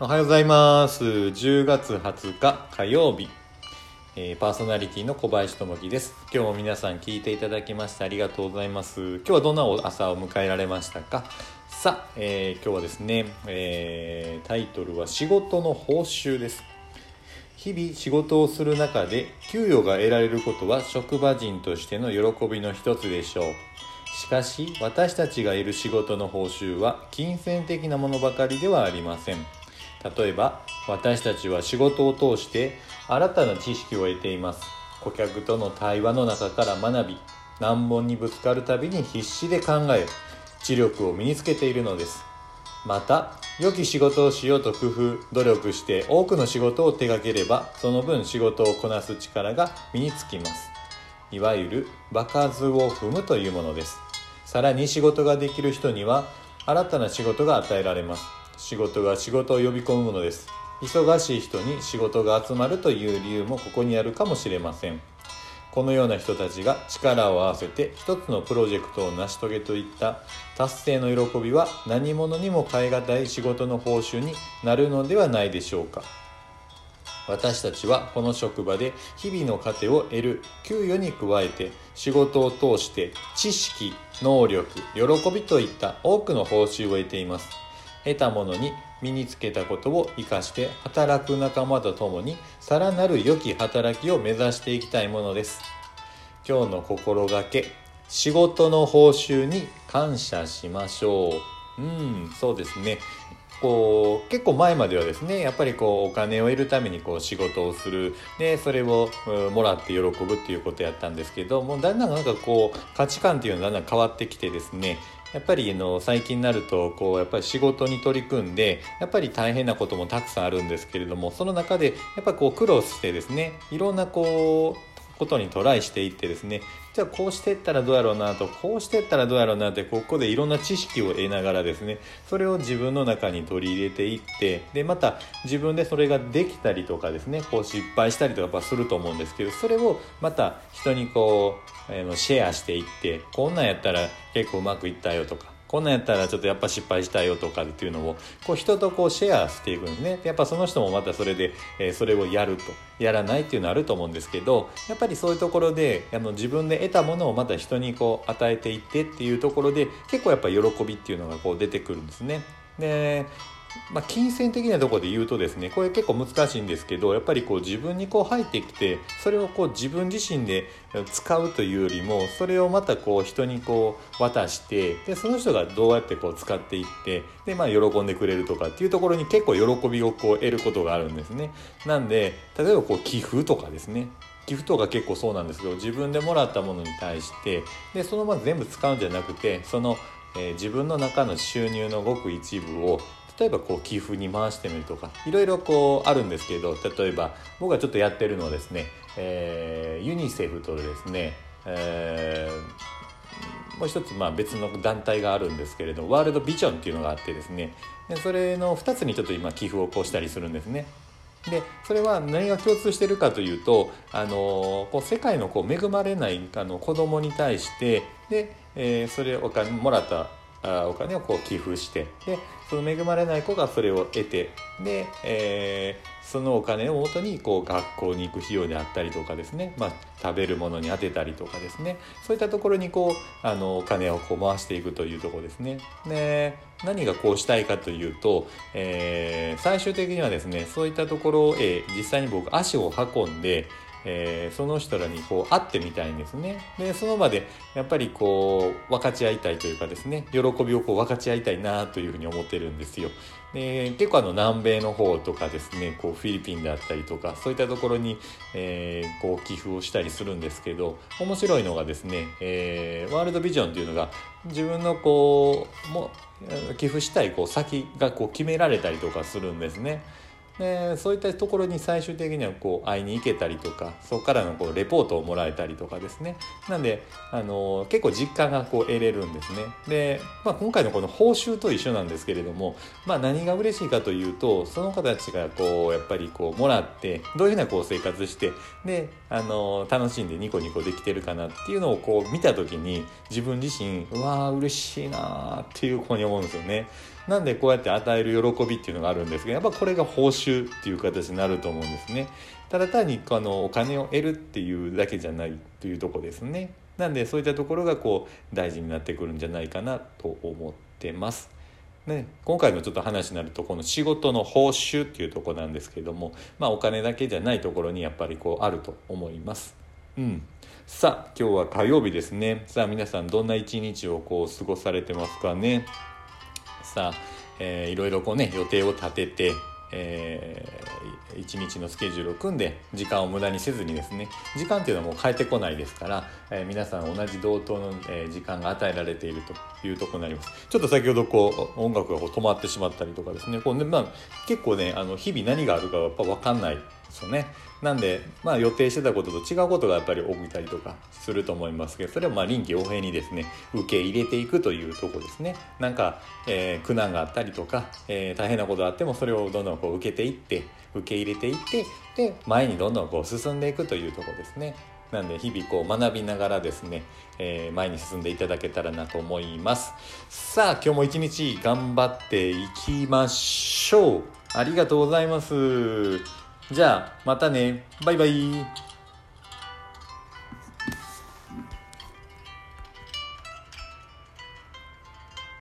おはようございます。10月20日火曜日、えー、パーソナリティの小林智樹です。今日も皆さん聞いていただきましてありがとうございます。今日はどんな朝を迎えられましたか？さあ、えー、今日はですね、えー、タイトルは仕事の報酬です。日々仕事をする中で給与が得られることは職場人としての喜びの一つでしょう。しかし私たちがいる仕事の報酬は金銭的なものばかりではありません。例えば私たちは仕事を通して新たな知識を得ています。顧客との対話の中から学び難問にぶつかるたびに必死で考え知力を身につけているのです。また良き仕事をしようと工夫努力して多くの仕事を手掛ければその分仕事をこなす力が身につきます。いわゆる場数を踏むというものです。さらに仕事ができる人には新たな仕事が与えられます。仕事が仕事を呼び込むのです。忙しい人に仕事が集まるという理由もここにあるかもしれません。このような人たちが力を合わせて一つのプロジェクトを成し遂げといった達成の喜びは何者にも代え難い仕事の報酬になるのではないでしょうか。私たちはこの職場で日々の糧を得る給与に加えて仕事を通して知識能力喜びといった多くの報酬を得ています。得たものに身につけたことを生かして働く仲間と共にさらなる良き働きを目指していきたいものです。今日の心がけ仕事の報酬に感謝しましょう。うんそうですね。こう結構前まではですねやっぱりこうお金を得るためにこう仕事をする。でそれをもらって喜ぶっていうことやったんですけどもうだんだんなんかこう価値観っていうのがだんだん変わってきてですねやっぱりの最近になるとこうやっぱり仕事に取り組んでやっぱり大変なこともたくさんあるんですけれどもその中でやっぱこう苦労してですねいろんなこうことにトライしていってですねじゃあこうしてったらどうやろうなとこうしてったらどうやろうなってここでいろんな知識を得ながらですねそれを自分の中に取り入れていってでまた自分でそれができたりとかですねこう失敗したりとかすると思うんですけどそれをまた人にこう、えー、シェアしていってこんなんやったら結構うまくいったよとかこんなんやったらちょっとやっぱ失敗したよとかっていうのをこう人とこうシェアしていくんですね。やっぱその人もまたそれで、えー、それをやると。やらないっていうのあると思うんですけどやっぱりそういうところであの自分で得たものをまた人にこう与えていってっていうところで結構やっぱ喜びっていうのがこう出てくるんですね。でまあ、金銭的なとこで言うとですねこれ結構難しいんですけどやっぱりこう自分にこう入ってきてそれをこう自分自身で使うというよりもそれをまたこう人にこう渡してでその人がどうやってこう使っていってで、まあ、喜んでくれるとかっていうところに結構喜びをこう得ることがあるんですね。なんで例えばこう寄付とかですね寄付とか結構そうなんですけど自分でもらったものに対してでそのまま全部使うんじゃなくてその、え、自分の中の収入のごく一部を例えばこう寄付に回してみるとかいろいろこうあるんですけど例えば僕がちょっとやってるのはですね、えー、ユニセフとですね、えー、もう一つまあ別の団体があるんですけれどワールドビジョンっていうのがあってですねでそれの2つにちょっと今寄付をこうしたりするんですね。でそれは何が共通してるかというとあのこう世界のこう恵まれないあの子供に対してで、えー、それお金もらったあお金をこう寄付してでその恵まれない子がそれを得てで、えー、そのお金をもとにこう学校に行く費用であったりとかですね、まあ、食べるものに当てたりとかですねそういったところにこうあのお金をこう回していくというところですね。で何がこうしたいかというと、えー、最終的にはですねそういったところへ実際に僕足を運んでえー、その人らにこう会ってみたいんですね。でその場でやっぱりこう分かち合いたいというかですね。喜びをこう分かち合いたいなというふうに思ってるんですよ。で結構あの南米の方とかですねこうフィリピンであったりとかそういったところに、えー、こう寄付をしたりするんですけど面白いのがですね、えー、ワールドビジョンっていうのが自分のこうも寄付したいこう先がこう決められたりとかするんですね。でそういったところに最終的にはこう会いに行けたりとかそこからのこうレポートをもらえたりとかですねなんであの結構実感がこう得れるんですねで、まあ、今回のこの報酬と一緒なんですけれども、まあ、何が嬉しいかというとその方たちがこうやっぱりこうもらってどういうふうなこう生活してであの楽しんでニコニコできてるかなっていうのをこう見た時に自分自身うわー嬉しいなーっていうふうに思うんですよね。なんでこうやって与える喜びっていうのがあるんですけどやっぱこれが報酬っていう形になると思うんですね。ただ単にあのお金を得るっていうだけじゃないというとこですね。なんでそういったところがこう大事になってくるんじゃないかなと思ってます。ね、今回のちょっと話になるとこの仕事の報酬っていうとこなんですけども、まあ、お金だけじゃないところにやっぱりこうあると思います。うん、さあ今日は火曜日ですねさあ皆さんどんな一日をこう過ごされてますかねさ、えー、いろいろこうね予定を立てて、えー、一日のスケジュールを組んで時間を無駄にせずにですね時間っていうのはもう変えてこないですから、えー、皆さん同じ同等の、えー、時間が与えられているというとこになります。ちょっと先ほどこう音楽がこう止まってしまったりとかですねこうね、まあ、結構ねあの日々何があるかやっぱ分かんないですよね。なんで、まあ、予定してたことと違うことがやっぱり起きたりとかすると思いますけどそれをまあ臨機応変にですね受け入れていくというとこですね。なんか、えー、苦難があったりとか、えー、大変なことがあってもそれをどんどんこう受けていって受け入れていってで前にどんどんこう進んでいくというとこですね。なんで日々こう学びながらですね、えー、前に進んでいただけたらなと思います。さあ今日も一日頑張っていきましょう。ありがとうございます。じゃあまたね。バイバイ。